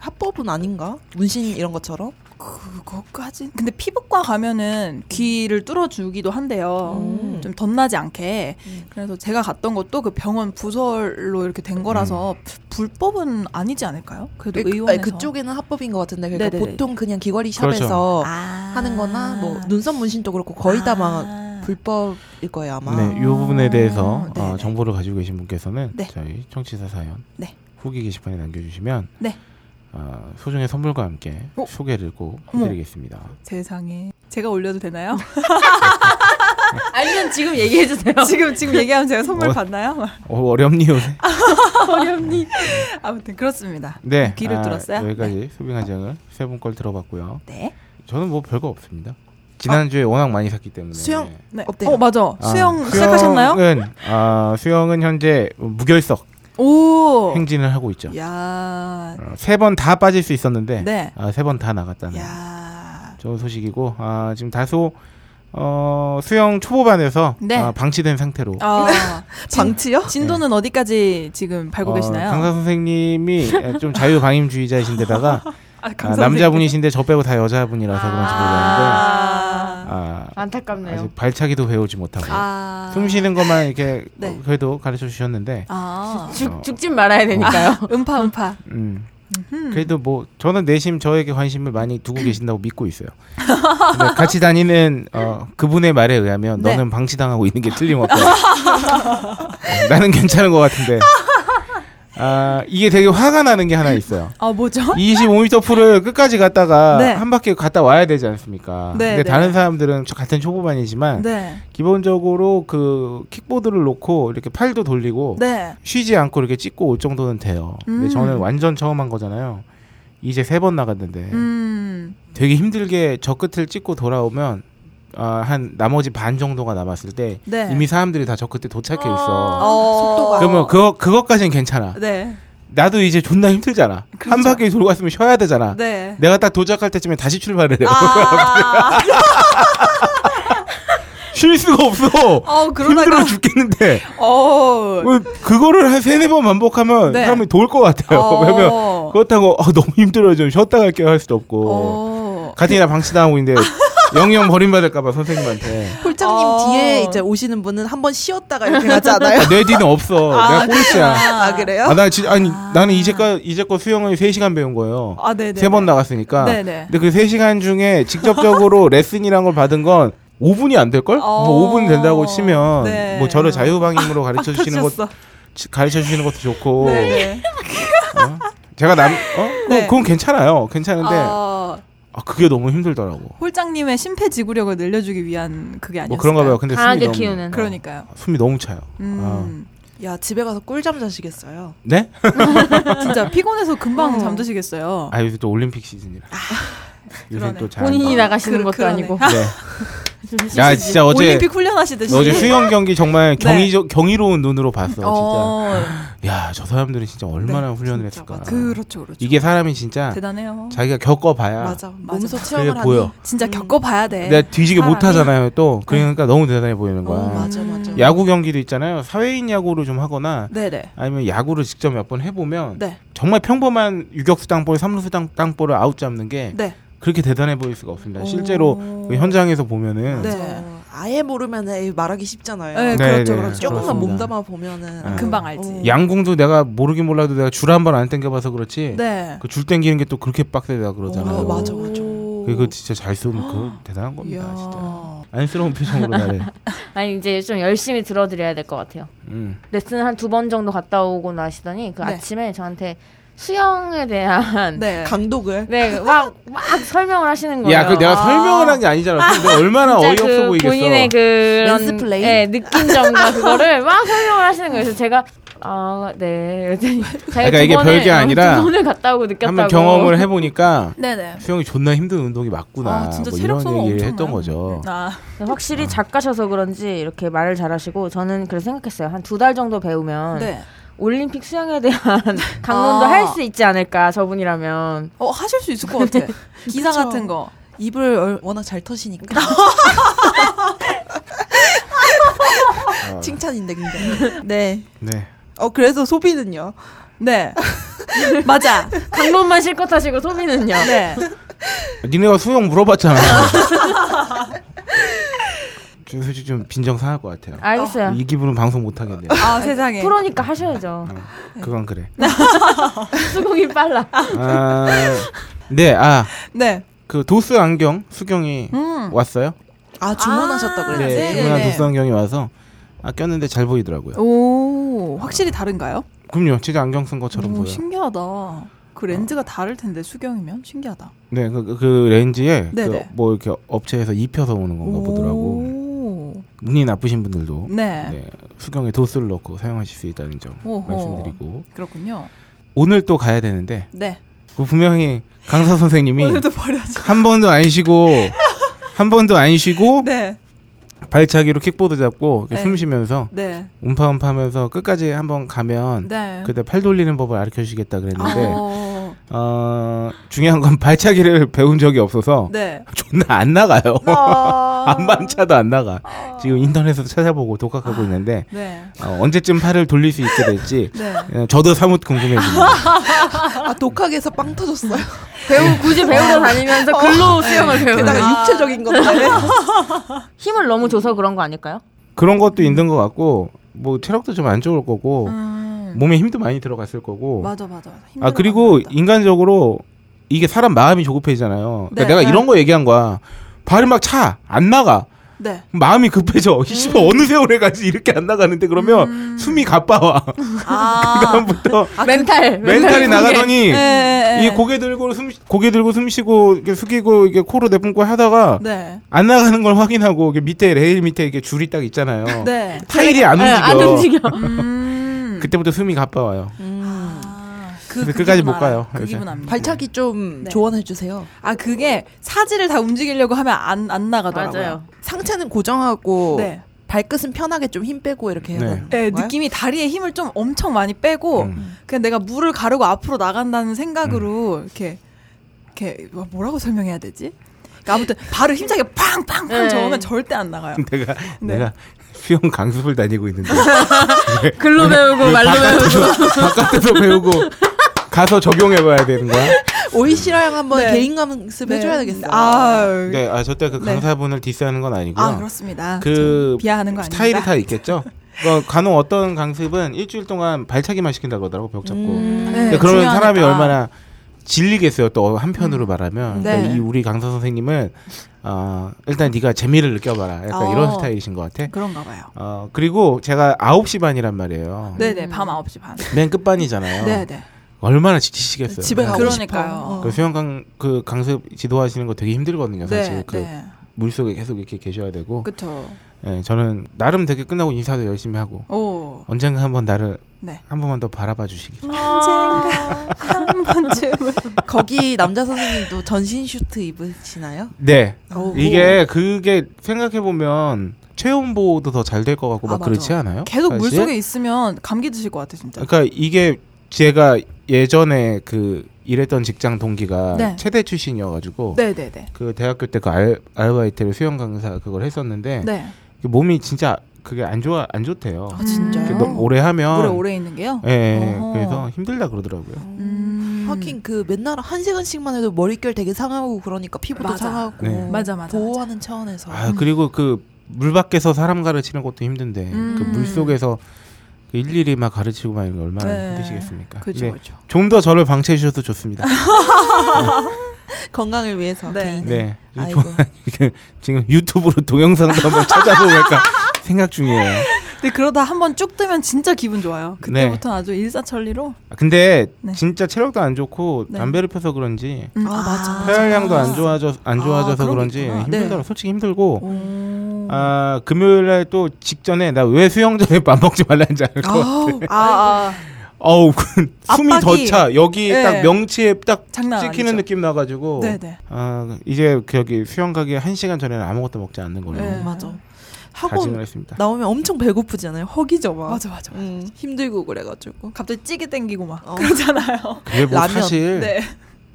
합법은 아닌가? 문신 이런 것처럼? 그거까지. 근데 피부과 가면은 귀를 뚫어주기도 한대요. 음. 좀 덧나지 않게. 음. 그래서 제가 갔던 것도 그 병원 부설로 이렇게 된 거라서 불법은 아니지 않을까요? 그래도 그, 의원에서 아니, 그쪽에는 합법인 것 같은데 그러니까 네네네. 보통 그냥 귀걸이 그렇죠. 샵에서 아. 하는-거나 뭐 눈썹 문신도 그렇고 거의 다 막 아. 불법일 거예요 아마. 네, 이 부분에 대해서 네, 어, 네. 정보를 가지고 계신 분께서는 네. 저희 청취자 사연 네. 후기 게시판에 남겨주시면 네. 어, 소정의 선물과 함께 어? 소개를 꼭. 해드리겠습니다. 세상에 제가 올려도 되나요? [laughs] 아니면 지금 얘기해 주세요. 지금 지금 얘기하면 제가 선물 어. 받나요? 어, 어렵니 요새? [laughs] 어렵니? 아무튼 그렇습니다. 네, 귀를 뚫었어요? 여기까지 소비 간장을 세 분 걸 들어봤고요. 네. 저는 뭐 별거 없습니다. 지난주에 워낙 많이 샀기 때문에 수영? 네. 어때요? 어 맞아. 아, 수영 시작하셨나요? 수영은, 아, 수영은 현재 무결석 오. 행진을 하고 있죠. 야. 어, 세번 다 빠질 수 있었는데 네. 아, 세번 다 나갔다는 야. 좋은 소식이고 아, 지금 다소 어, 수영 초보반에서 네. 아, 방치된 상태로 아. [laughs] 방치요? 진도는 어디까지 지금 밟고 어, 계시나요? 강사 선생님이 좀 자유방임주의자이신데다가 [laughs] 아, 아, 남자분이신데 저 빼고 다 여자분이라서 그런지 모르겠는데 아. 아, 안타깝네요. 아직 발차기도 배우지 못하고 아. 숨 쉬는 것만 이렇게 네. 어, 그래도 가르쳐 주셨는데 아. 죽 죽진 말아야 되니까요. 음파 음파. 음, 음. 그래도 뭐 저는 내심 저에게 관심을 많이 두고 계신다고 믿고 있어요. 같이 다니는 어, 그분의 말에 의하면 네. 너는 방치당하고 있는 게 틀림없다. 어, [laughs] 나는 괜찮은 것 같은데. 아 이게 되게 화가 나는 게 하나 있어요. 아 뭐죠? 25m 풀을 끝까지 갔다가 네. 한 바퀴 갔다 와야 되지 않습니까? 네, 근데 네. 다른 사람들은 저- 같은 초보반이지만 네. 기본적으로 그 킥보드를 놓고 이렇게 팔도 돌리고 네. 쉬지 않고 이렇게 찍고 올 정도는 돼요. 근데 음. 저는 완전 처음 한 거잖아요. 이제 세 번 나갔는데 음. 되게 힘들게 저 끝을 찍고 돌아오면 아, 한 나머지 반 정도가 남았을 때 네. 이미 사람들이 다저 끝에 도착해 있어. 어. 속도가. 그러면 그거 그것까지는 괜찮아. 네. 나도 이제 존나 힘들잖아. 한 그렇죠. 바퀴 돌고 갔으면 쉬어야 되잖아. 네. 내가 딱 도착할 때쯤에 다시 출발을 해요. 아. [laughs] 쉴 수가 없어. 어 힘들어 그러다가 죽겠는데 어. 뭐 그거를 한 세네 번 반복하면 네. 사람이 도울 것 같아요. 어. 왜냐면 그렇다고 아, 너무 힘들어요. 좀 쉬었다 갈게요 할 수도 없고 어. 같은 이나 방치당하고 있는데 [laughs] 영영 버림받을까봐 선생님한테 홀장님 어. 뒤에 이제 오시는 분은 한 번 쉬었다가 이렇게 가지 않아요? 아, 내 뒤는 없어. 내가 꼴찌야. 아 그래요? 아, 나 진, 아니 나는 이제껏 이제껏 수영을 3시간 배운 거예요. 아 네네. 세 번 나갔으니까. 네네. 근데 그 3시간 중에 직접적으로 [laughs] 레슨이란 걸 받은 건 5분이 안 될걸? 어. 뭐 5분 된다고 치면 네. 뭐 저를 자유방임으로 가르쳐 주시는 것. 가르쳐 주시는 것도 좋고 네네. 어? 제가 남 어? 그, 네. 그건 괜찮아요. 괜찮은데 어, 아 그게 너무 힘들더라고. 홀장님의 심폐지구력을 늘려주기 위한 그게 아니었어요. 뭐 그런가 봐요. 근데 숨이 너무 키우는. 그러니까요. 숨이 너무 차요. 음. 야 집에 가서 꿀잠 자시겠어요? 네? [laughs] 진짜 피곤해서 금방 어. 잠드시겠어요. 아 요새 또 올림픽 시즌이라. 요새 그러네. 또잘 본인이 나가시는 그- 것도 그러네. 아니고. 네. [laughs] 야 진짜 어제 올림픽 훈련하시듯이. 어제 수영 경기 정말 네. 경이 경이로운 눈으로 봤어 진짜. 어, 야 저 사람들은 진짜 얼마나 네, 훈련을 진짜 했을까. 그렇죠, 그렇죠. 이게 사람이 진짜 대단해요. 자기가 겪어봐야 맞아. 맞아. 몸소 그게 체험을 하니. 보여. 진짜 음. 겪어봐야 돼. 내가 뒤지게 사람이. 못하잖아요 또 그러니까 너무 대단해 보이는 거야. 어, 맞아 맞아. 야구 경기도 있잖아요. 사회인 야구를 좀 하거나 네네. 아니면 야구를 직접 몇 번 해보면 네. 정말 평범한 유격수 땅볼, 삼루수 땅, 땅볼을 아웃 잡는 게 네. 그렇게 대단해 보일 수가 없습니다. 실제로 오. 그 현장에서 보면은 네. 아예 모르면 말하기 쉽잖아요. 네, 네, 그렇죠, 네, 그렇죠. 조금만. 몸담아 보면은 네. 금방 알지. 어. 양궁도 내가 모르긴 몰라도 내가 줄 한 번 안 땡겨봐서 그렇지. 네. 그 줄 땡기는 게 또 그렇게 빡세다 그러잖아요. 어, 맞아, 맞아. 그거 진짜 잘 쏘면 그거 [gasps] 대단한 겁니다. 이야. 진짜. 안쓰러운 표정으로 나를. [laughs] 아니 이제 좀 열심히 들어드려야 될 것 같아요. 음. 레슨 한 두 번 정도 갔다 오고 나시더니 그 네. 아침에 저한테 수영에 대한 네. [laughs] 강독을 네, 막, 막 설명을 하시는 거예요. 야, 그 내가 아. 설명을 한 게 아니잖아. 근데 얼마나 어이없어 그 보이겠어. 본인의 그런 mansplain? 네, 느낀점과 [laughs] 그거를 막 설명을 하시는 거예요. 그래서 제가 아, 네. 그러니까 두 이게 번을- 별게 어, 아니라 두 번을 갔다 오고 느꼈다고. 한번 경험을 해보니까 네네. 수영이 존나 힘든 운동이 맞구나. 아, 진짜 뭐 체력 이런 얘기를. 했던 거죠. 아, 확실히 작가셔서 그런지 이렇게 말을 잘하시고 저는 그래서 생각했어요. 한 두 달 정도 배우면 네. 올림픽 수영에 대한 [laughs] 강론도 아. 할수 있지 않을까 저분이라면. 어 하실 수 있을 것 같아. [laughs] 기사 그쵸. 같은 거. 입을 얼- 워낙 잘 터시니까 어, [laughs] 칭찬인데 굉장히. 네. 네. 어 그래서 소비는요. 네. 맞아. 강론만 실컷 하시고 소비는요. 네. 니네가 수영 물어봤잖아. 좀 솔직히 좀 빈정 상할 것 같아요. 알겠어요. 이 기분은 방송 못 하겠네요. 아 세상에. 프로니까 하셔야죠. 어, 그건 그래. [laughs] 수긍이 빨라. 아, 네, 아, 네. 그 도스 안경 수경이 음. 왔어요. 아 주문하셨다 아, 그랬지. 네, 네, 주문한 네. 도스 안경이 와서 아 꼈는데 잘 보이더라고요. 오 확실히 다른가요? 그럼요, 진짜 안경 쓴 것처럼 오, 보여. 신기하다. 그 렌즈가 다를 텐데 수경이면 신기하다. 네, 그, 그- 그 렌즈에 그. 뭐 이렇게 업체에서 입혀서 오는 건가 보더라고. 오. 눈이 나쁘신 분들도 네. 네, 수경에 도스를 넣고 사용하실 수 있다는 점 오호. 말씀드리고 그렇군요. 오늘 또 가야 되는데 네. 그 분명히 강사 선생님이 오늘도 버려야지. 한 번도 안 쉬고 한 번도 안 쉬고 [laughs] 네. 발차기로 킥보드 잡고 이렇게 네. 숨 쉬면서 네. 음파음파하면서 끝까지 한번 가면 네. 그때 팔 돌리는 법을 가르쳐 주시겠다 그랬는데 어, 어, 중요한 건 [laughs] 발차기를 배운 적이 없어서 네. [laughs] 존나 안 나가요. 아. [laughs] 안반 차도 안 나가. 지금 인터넷에서 찾아보고 독학하고 있는데 네. 어, 언제쯤 팔을 돌릴 수 있게 될지 네. 어, 저도 사뭇 궁금해집니다. 아 독학에서 빵 터졌어요. 배우 굳이 배우러 다니면서 글로 수영을 배우는. 게다가 육체적인 건데. 힘을 너무 줘서 그런 거 아닐까요? 그런 것도 있는 것 같고 뭐 체력도 좀 안 좋을 거고 음. 몸에 힘도 많이 들어갔을 거고 맞아 맞아. 아 그리고. 인간적으로 이게 사람 마음이 조급해지잖아요. 그러니까 네. 내가 네. 이런 거 얘기한 거야. 발을 막차 안 나가. 네. 마음이 급해져. [laughs] 씨발 어느 세월에 가지 이렇게 안 나가는데 그러면 음. 숨이 가빠와. 아. [laughs] 그다음부터 멘탈. 멘탈이 나가더니 네, 네, 네. 이 고개 들고 숨 고개 들고 숨 쉬고 이렇게 숙이고 이게 코로 내뿜고 하다가 네. 안 나가는 걸 확인하고 이게 밑에 레일 밑에 이게 줄이 딱 있잖아요. 네. 타일이 안 네, 움직여. 안 움직여. 음. 그때부터 숨이 가빠와요. 음. 아, 그래서 그 끝까지 못. 가요. 그. 기분 압니다. 발차기 좀 네. 조언해 주세요. 아 그게 사지를 다 움직이려고 하면 안 안 나가더라고요. 맞아요. 상체는 고정하고 네. 발끝은 편하게 좀 힘 빼고 이렇게 해야 네. 되는 네, 건가요? 느낌이 다리에 힘을 좀 엄청 많이 빼고 음. 그냥 내가 물을 가르고 앞으로 나간다는 생각으로 이렇게 이렇게 뭐- 뭐라고 설명해야 되지? 그러니까 아무튼 발을 힘차게 팡팡팡 네. 저으면 절대 안 나가요. [laughs] 내가 네. 내가 수영 강습을 다니고 있는데 [laughs] 글로 배우고 말로 배우고. [laughs] 바깥에서 배우고 가서 적용해봐야 되는 거야. 오이시라랑 한번 네. 개인 강습 네. 해줘야 되겠어요. 아, 네, 아 저때 그 네. 강사분을 디스하는 건 아니고요. 아 그렇습니다. 그좀 비하하는 거 아닙니다. 스타일이 다 있겠죠. 그 간혹 어떤 강습은 일주일 동안 발차기만 시킨다 그러더라고 벽 잡고. 음. 네, 그러면 중요하니까. 사람이 얼마나 질리겠어요. 또 한편으로 말하면 네. 그러니까 이 우리 강사 선생님은 어, 일단 네가 재미를 느껴봐라. 약간 어. 이런 스타일이신 것 같아. 그런가 봐요. 어 그리고 제가 9시 반이란 말이에요. 네네 밤 9시 반. 맨 끝반이잖아요. 네네. 얼마나 지치시겠어요. 집에 가고 그러니까요. 싶어. 그 수영 강, 그 강습 지도하시는 거 되게 힘들거든요. 사실 네, 그 네. 물속에 계속 이렇게 계셔야 되고. 그쵸. 예, 저는 나름 되게 끝나고 인사도 열심히 하고 오. 언젠가 한번 나를 네. 한 번만 더 바라봐 주시기. 언젠가 한 번쯤은. [laughs] 거기 남자 선생님도 전신 슈트 입으시나요? 네. 오. 이게 그게 생각해 보면 체온 보호도 더 잘 될 것 같고 아, 막 그렇지 맞아. 않아요? 계속 사실? 물속에 있으면 감기 드실 것 같아 진짜. 그러니까 이게 제가 예전에 그 일했던 직장 동기가 네. 체대 출신이어가지고 네네네. 그 대학교 때 그 아르바이트를 수영 강사 그걸 했었는데 네. 그 몸이 진짜 그게 안 좋아 안 좋대요. 아 진짜요? 너- 오래 하면 물에 오래 있는 게요? 예, 예, 어허. 그래서 힘들다 그러더라고요. 음. 하긴 그 맨날 한 시간씩만 해도 머릿결 되게 상하고 그러니까 피부도 맞아. 상하고 네. 맞아, 맞아, 보호하는 차원에서 아 그리고 그 물 밖에서 사람 가르치는 것도 힘든데 음. 그물 속에서 그 일일이 막 가르치고 막 이런 거 얼마나 네. 힘드시겠습니까? 그렇죠, 그렇죠. 좀더 저를 방치해 주셔도 좋습니다. [laughs] 건강을 위해서 네. 개인. 네. 아이고. [laughs] 지금 유튜브로 동영상도 한번 찾아볼까 생각 중이에요. 근데 그러다 한번 쭉 뜨면 진짜 기분 좋아요. 그때부터 아주 일사천리로. 아, 근데 네. 진짜 체력도 안 좋고 네. 담배를 펴서 그런지 음, 아, 맞아. 폐활량도 안 좋아져 안 아, 좋아져서 그런 게 그런지. 힘들더라. 네. 솔직히 힘들고 오. 아 금요일 날 또 직전에 나 왜 수영 전에 [laughs] 밥 먹지 말라는지 알 것 같아. 아, 아, 어우 그 숨이 더 차. 여기 네. 딱 명치에 딱 찍히는. 느낌 나가지고 네네. 아 이제 그 여기 수영 가기 한 시간 전에는 아무것도 먹지 않는 걸로 네. 맞아. 했습니다. 나오면 엄청 배고프잖아요. 허기져 막. 맞아, 맞아. 맞아. 음, 힘들고 그래가지고. 갑자기 찌개 땡기고 막 어. 그러잖아요. [laughs] 그게 뭐 라면. 사실 네.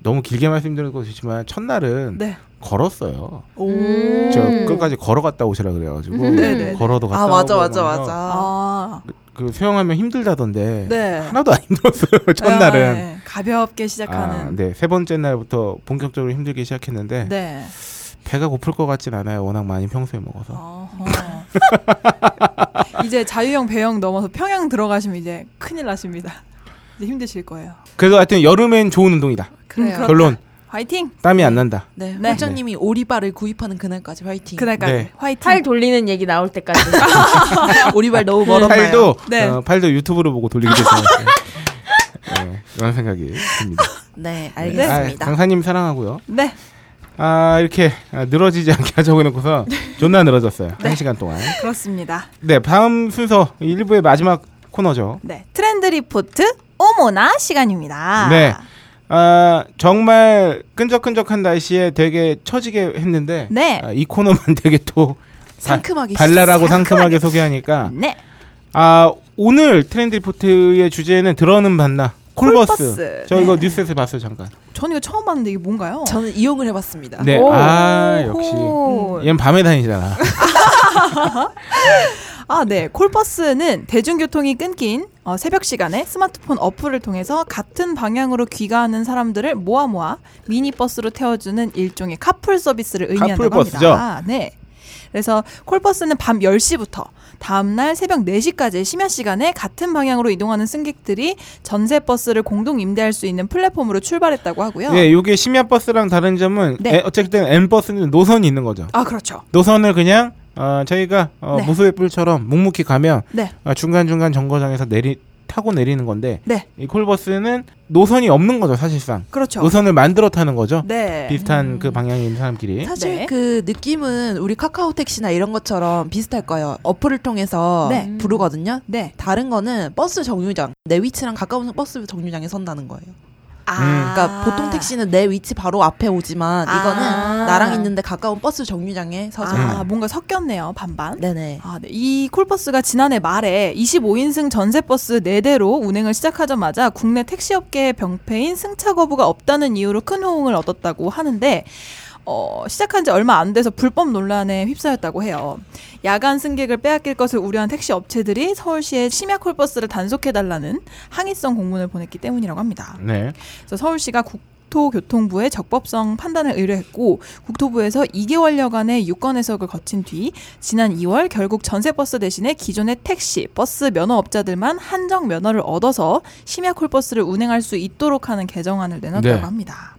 너무 길게 말씀드리는 것이지만 첫날은 네. 걸었어요. 오. 음. 저 끝까지 걸어갔다 오시라 그래가지고 음. 네네. 걸어도 갔다 아 맞아 오고 맞아 맞아. 아. 그 수영하면 힘들다던데 네. 하나도 안 힘들었어요 [laughs] 첫날은. 네. 가볍게 아, 시작하는. 네. 세 번째 날부터 본격적으로 힘들기 시작했는데 네. 배가 고플 것 같진 않아요. 워낙 많이 평소에 먹어서. 어허. [laughs] 이제 자유형 배영 넘어서 평양 들어가시면 이제 큰일 나십니다. 이제 힘드실 거예요. 그래도 하여튼 여름엔 좋은 운동이다. 그래요. 그렇다. 결론 화이팅. 땀이 안 난다. 네, 네. 회장님이 오리발을 구입하는 그날까지 화이팅. 그날까지 네. 화이팅. 팔 돌리는 얘기 나올 때까지. [laughs] 오리발 너무 멀었나요? 팔도 네. 어, 팔도 유튜브로 보고 돌리게 됐어요. [laughs] 네, 그런 생각이 듭니다. 네, 아, 알겠습니다. 강사님 사랑하고요. 네. 아 이렇게 아, 늘어지지 않게 [laughs] 하자고 해놓고서 존나 늘어졌어요. 네. 한 시간 동안. 그렇습니다. 네 다음 순서 1부의 마지막 코너죠. 네. 트렌드 리포트 오모나 시간입니다. 네. 아 정말 끈적끈적한 날씨에 되게 처지게 했는데 네. 아, 이 코너만 [laughs] 되게 또 상큼하게 발랄하고 상큼하게 [laughs] 소개하니까 네. 아 오늘 트렌드 리포트의 주제는 들어는 봤나 콜버스. 콜버스. 저 이거 네. 뉴스에서 봤어요 잠깐. 전 이거 처음 봤는데 이게 뭔가요? 저는 이용을 해봤습니다. 네. 오. 아 역시 오. 얘는 밤에 다니잖아. [laughs] 아, 네. 콜버스는 대중교통이 끊긴 어, 새벽 시간에 스마트폰 어플을 통해서 같은 방향으로 귀가하는 사람들을 모아 모아 미니버스로 태워주는 일종의 카풀 서비스를 의미한다고 카풀버스죠? 합니다. 네. 그래서 콜버스는 밤 10시부터 다음날 새벽 4시까지 심야 시간에 같은 방향으로 이동하는 승객들이 전세 버스를 공동 임대할 수 있는 플랫폼으로 출발했다고 하고요. 네, 요게 심야 버스랑 다른 점은 네. 에, 어쨌든 M 버스는 노선이 있는 거죠. 아, 그렇죠. 노선을 그냥 어, 저희가 어, 네. 무소의 뿔처럼 묵묵히 가면 네. 어, 중간 중간 정거장에서 내리 타고 내리는 건데 네. 이 콜버스는 노선이 없는 거죠 사실상. 그렇죠. 노선을 만들어 타는 거죠. 네. 비슷한 그 방향에 있는 사람끼리. 사실 네. 그 느낌은 우리 카카오 택시나 이런 것처럼 비슷할 거예요. 어플을 통해서 네. 부르거든요. 네. 다른 거는 버스 정류장, 내 위치랑 가까운 버스 정류장에 선다는 거예요. 아. 그러니까 보통 택시는 내 위치 바로 앞에 오지만 이거는 아. 나랑 있는데 가까운 버스 정류장에 서서. 아, 뭔가 섞였네요. 반반. 네네. 아, 네. 이 콜버스가 지난해 말에 25인승 전세 버스 4대로 운행을 시작하자마자 국내 택시업계의 병폐인 승차 거부가 없다는 이유로 큰 호응을 얻었다고 하는데 어, 시작한 지 얼마 안 돼서 불법 논란에 휩싸였다고 해요. 야간 승객을 빼앗길 것을 우려한 택시 업체들이 서울시에 심야 콜버스를 단속해달라는 항의성 공문을 보냈기 때문이라고 합니다. 네. 그래서 서울시가 국토교통부에 적법성 판단을 의뢰했고 국토부에서 2개월여간의 유권 해석을 거친 뒤 지난 2월 결국 전세버스 대신에 기존의 택시, 버스 면허업자들만 한정 면허를 얻어서 심야 콜버스를 운행할 수 있도록 하는 개정안을 내놨다고 네. 합니다.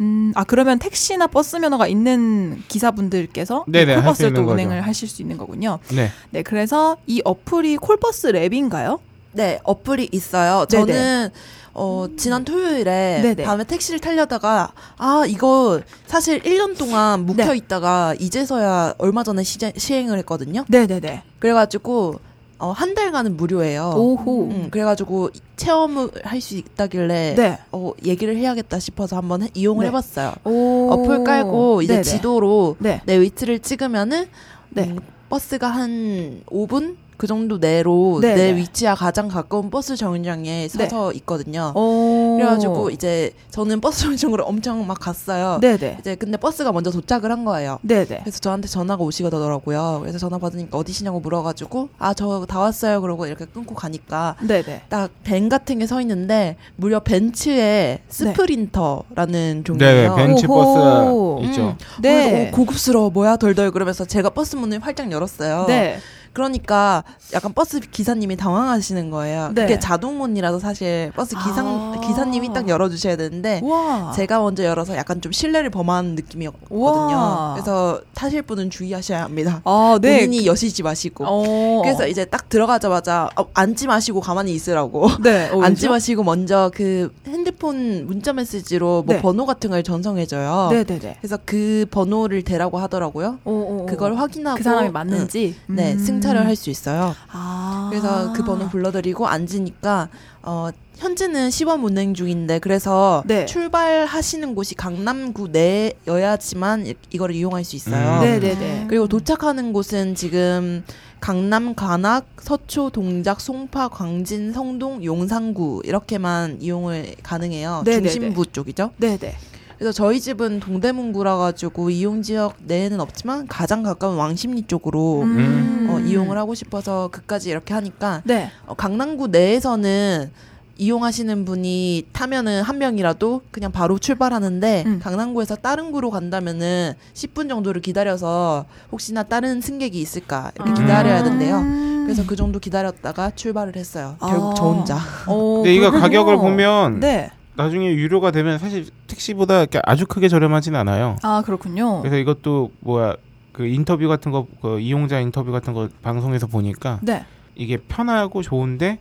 음, 아 그러면 택시나 버스 면허가 있는 기사분들께서 이 네네, 콜버스를 또 있는 거죠. 운행을 하실 수 있는 거군요. 네. 네, 그래서 이 어플이 콜버스 랩인가요? 네, 어플이 있어요. 네네. 저는 어, 지난 토요일에 네네. 밤에 택시를 타려다가 아, 이거 사실 1년 동안 묵혀 네. 있다가 이제서야 얼마 전에 시제, 시행을 했거든요. 네네네. 그래가지고 어, 한 달간은 무료예요. 오호. 음, 그래가지고 체험을 할 수 있다길래 네. 어, 얘기를 해야겠다 싶어서 한번 해- 이용을 네. 해봤어요. 오. 어플 깔고 이제 네네. 지도로 네. 내 위치를 찍으면은 네. 음, 버스가 한 5분 그 정도 내로 네, 내 네. 위치와 가장 가까운 버스 정류장에 서서 있거든요. 오. 그래가지고 이제 저는 버스 정류장으로 엄청 막 갔어요. 네네. 이제 근데 버스가 먼저 도착을 한 거예요. 네네. 그래서 저한테 전화가 오시더라고요. 그래서 전화 받으니까 어디시냐고 물어가지고 아 저 다 왔어요. 그러고 이렇게 끊고 가니까 네네. 딱 밴 같은 게 서 있는데 무려 벤츠에 스프린터라는 네, 종류예요. 벤츠 오호. 버스가 있죠. 음. 네. 그래서 어, 고급스러워 뭐야 덜덜 그러면서 제가 버스 문을 활짝 열었어요. 네. 그러니까 약간 버스 기사님이 당황하시는 거예요. 네. 그게 자동문이라서 사실 버스 기상 아. 기사님이 딱 열어주셔야 되는데 와. 제가 먼저 열어서 약간 좀 실례를 범하는 느낌이었거든요. 우와. 그래서 타실 분은 주의하셔야 합니다. 아, 네. 본인이 여시지 마시고. 어. 그래서 이제 딱 들어가자마자 어, 앉지 마시고 가만히 있으라고. 네. 어, 앉지? 마시고 먼저 그 핸드폰 문자 메시지로 뭐 네. 번호 같은 걸 전송해줘요. 네네네. 그래서 그 번호를 대라고 하더라고요. 오, 오, 오. 그걸 확인하고 그 사람이 응, 맞는지. 네 음. 승차를 할 수 있어요. 아. 그래서 그 번호 불러드리고 앉으니까 어 현재는 시범 운행 중인데 그래서 네. 출발하시는 곳이 강남구 내여야지만 이- 이걸 이용할 수 있어요. 음. 네네네. 그리고 도착하는 곳은 지금 강남, 관악, 서초, 동작, 송파, 광진, 성동, 용산구 이렇게만 이용을 가능해요. 네네네. 중심부 쪽이죠. 네네. 그래서 저희 집은 동대문구라 가지고 이용 지역 내에는 없지만 가장 가까운 왕십리 쪽으로 음. 어, 이용을 하고 싶어서 그까지 이렇게 하니까 네. 어, 강남구 내에서는 이용하시는 분이 타면은 한 명이라도 그냥 바로 출발하는데 음. 강남구에서 다른 구로 간다면은 10분 정도를 기다려서 혹시나 다른 승객이 있을까 이렇게 아. 기다려야 된대요. 음. 그래서 그 정도 기다렸다가 출발을 했어요. 아. 결국 저 혼자. 어, 근데 이거 그렇군요. 가격을 보면 네. 나중에 유료가 되면 사실 택시보다 이렇게 아주 크게 저렴하진 않아요. 아 그렇군요. 그래서 이것도 뭐야 그 인터뷰 같은 거, 그 이용자 인터뷰 같은 거 방송에서 보니까 네. 이게 편하고 좋은데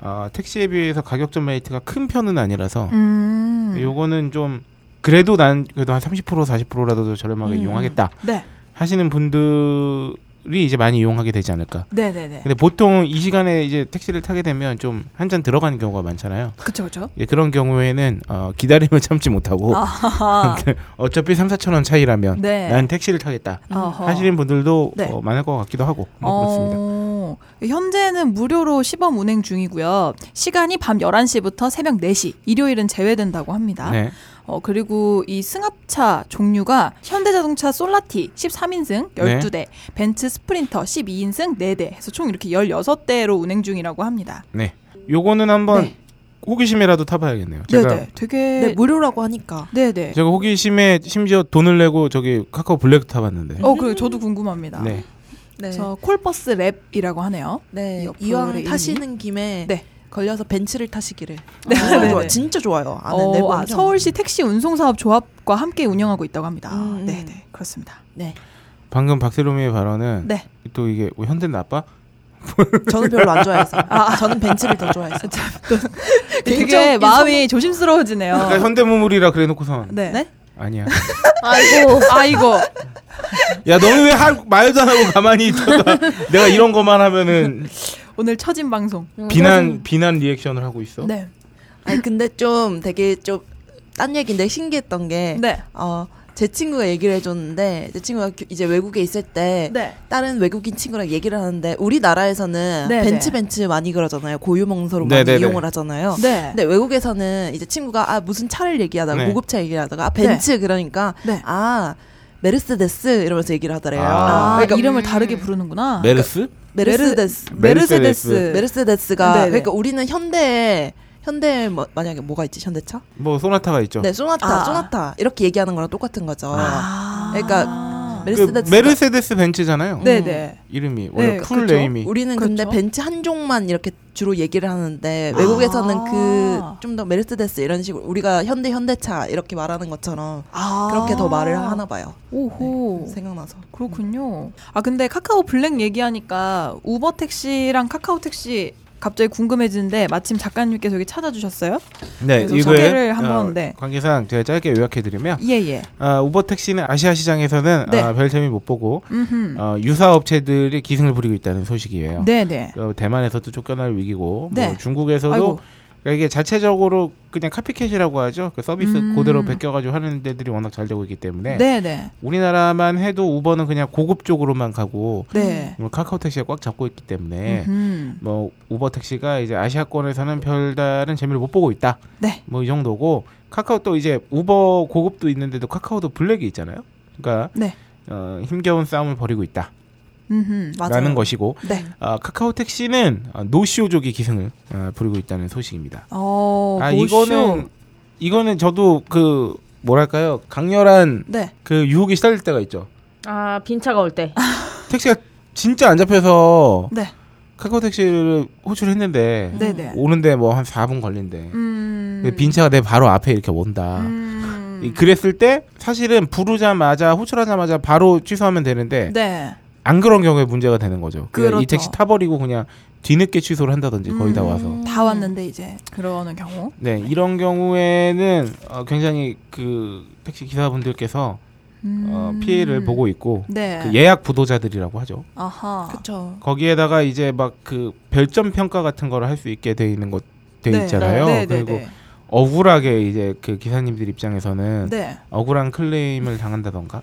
아, 택시에 비해서 가격 전 메리트가 큰 편은 아니라서 음. 요거는 좀 그래도 난 그래도 한 30% 40%라도 저렴하게 음. 이용하겠다 네. 하시는 분들 이 이제 많이 이용하게 되지 않을까. 네네네. 근데 보통 이 시간에 이제 택시를 타게 되면 좀 한 잔 들어가는 경우가 많잖아요. 그쵸 그쵸. 예, 그런 경우에는 어, 기다림을 [laughs] 참지 못하고 아하. [laughs] 어차피 3, 4천 원 차이라면 네. 난 택시를 타겠다 어허. 하시는 분들도 네. 어, 많을 것 같기도 하고 뭐 그렇습니다. 어, 현재는 무료로 시범 운행 중이고요. 시간이 밤 11시부터 새벽 4시, 일요일은 제외된다고 합니다. 네. 어, 그리고 이 승합차 종류가 현대자동차 솔라티 13인승 12대, 벤츠 스프린터 12인승 4대 해서 총 이렇게 16대로 운행 중이라고 합니다. 네. 요거는 한번 네. 호기심이라도 타봐야겠네요. 제가 네네. 되게 네, 무료라고 하니까. 네네. 제가 호기심에 심지어 돈을 내고 저기 카카오 블랙 타봤는데. 어, 그래 저도 궁금합니다. 네. 네. 저 콜버스 랩이라고 하네요. 네. 이 이왕? 타시는 김에 네. 걸려서 벤츠를 타시기를. 네, 아, 네, 좋아. 네. 진짜 좋아요. 안에 어, 아, 서울시 택시 운송사업 조합과 함께 운영하고 있다고 합니다. 음, 음. 네, 네, 그렇습니다. 네. 방금 박세롬이의 발언은 네. 또 이게 뭐 현대 나빠? [laughs] 저는 별로 안 좋아해서. 아, 저는 벤츠를 더 좋아해서. 되게 [laughs] 마음이 조심스러워지네요. 그러니까 현대무물이라 그래놓고선 네. 네? 아니야. 아이고. 아이고. 야 너는 왜 할, 말도 안 하고 가만히 있다가 내가 이런 것만 하면은 오늘 처진 방송. 비난 비난 리액션을 하고 있어. 네. 아니 근데 좀 되게 좀 딴 얘기인데 신기했던 게 네. 어, 제 친구가 얘기를 해줬는데 제 친구가 교- 이제 외국에 있을 때 네. 다른 외국인 친구랑 얘기를 하는데 우리나라에서는 네, 벤츠 네. 벤츠 많이 그러잖아요 고유명사로 네, 많이 네, 네. 이용을 하잖아요. 네. 근데 외국에서는 이제 친구가 아 무슨 차를 얘기하다가 네. 고급차 얘기하다가 아 벤츠 그러니까 네. 아 메르세데스 이러면서 얘기를 하더래요. 아. 아, 그러니까 이름을 다르게 부르는구나. 메르스? 메르세데스 메르세데스. 메르세데스가 네네. 그러니까 우리는 현대 현대 뭐 만약에 뭐가 있지 현대차? 뭐 소나타가 있죠. 네 소나타 아. 소나타 이렇게 얘기하는 거랑 똑같은 거죠. 아. 그러니까 그 메르세데스 메르세데스 벤츠잖아요. 네, 네. 이름이 원래 네, full 그렇죠. name이. 우리는 근데 그렇죠. 벤츠 한 종만 이렇게 주로 얘기를 하는데 외국에서는 아. 그좀 더 메르세데스 이런 식으로 우리가 현대 현대차 이렇게 말하는 것처럼 아. 그렇게 더 말을 하나 봐요. 오호. 생각나서. 그렇군요. 아 근데 카카오 블랙 얘기하니까 우버 택시랑 카카오 택시 갑자기 궁금해지는데 마침 작가님께서 여기 찾아주셨어요? 네, 이거에 소개를 한번, 어, 네. 관계상 제가 짧게 요약해드리면 예예. 아, 우버 택시는 아시아 시장에서는 네. 아, 별 재미 못 보고 음. 어, 유사 업체들이 기승을 부리고 있다는 소식이에요. 네네. 어, 대만에서도 쫓겨날 위기고 네. 뭐 중국에서도 아이고. 그러니까 이게 자체적으로 그냥 카피캣이라고 하죠. 그 서비스 음. 그대로 베껴가지고 하는 데들이 워낙 잘 되고 있기 때문에 네, 네. 우리나라만 해도 우버는 그냥 고급 쪽으로만 가고 네. 뭐 카카오 택시가 꽉 잡고 있기 때문에 음. 뭐 우버 택시가 이제 아시아권에서는 별다른 재미를 못 보고 있다. 네. 뭐 이 정도고 카카오 또 이제 우버 고급도 있는데도 카카오도 블랙이 있잖아요. 그러니까 네. 어, 힘겨운 싸움을 벌이고 있다라는 음흠. 맞아요. 것이고 네. 어, 카카오 택시는 어, 노쇼족의 기승을 어, 부리고 있다는 소식입니다. 어, 아. 이거는 이거는 저도 그 뭐랄까요 강렬한 네. 그 유혹이 시달릴 때가 있죠. 아 빈차가 올 때. [laughs] 택시가 진짜 안 잡혀서 네. 카카오 택시를 호출했는데 네, 네. 오는데 뭐 한 4분 걸린대. 음. 빈차가 내 바로 앞에 이렇게 온다. 음. 이- 그랬을 때 사실은 부르자마자 호출하자마자 바로 취소하면 되는데 네. 안 그런 경우에 문제가 되는 거죠. 그냥 그렇죠. 이 택시 타버리고 그냥 뒤늦게 취소를 한다든지 거의 다 음. 와서. 다 왔는데 이제 그러는 경우. 네 이런 경우에는 어, 굉장히 그 택시 기사분들께서 음. 어, 피해를 보고 있고 네. 그 예약 부도자들이라고 하죠. 아하. 그쵸. 거기에다가 이제 막 그 별점 평가 같은 거를 할 수 있게 돼 있는 것돼 네. 있잖아요. 네, 네, 그리고 네. 억울하게 이제 그 기사님들 입장에서는 네. 억울한 클레임을 당한다던가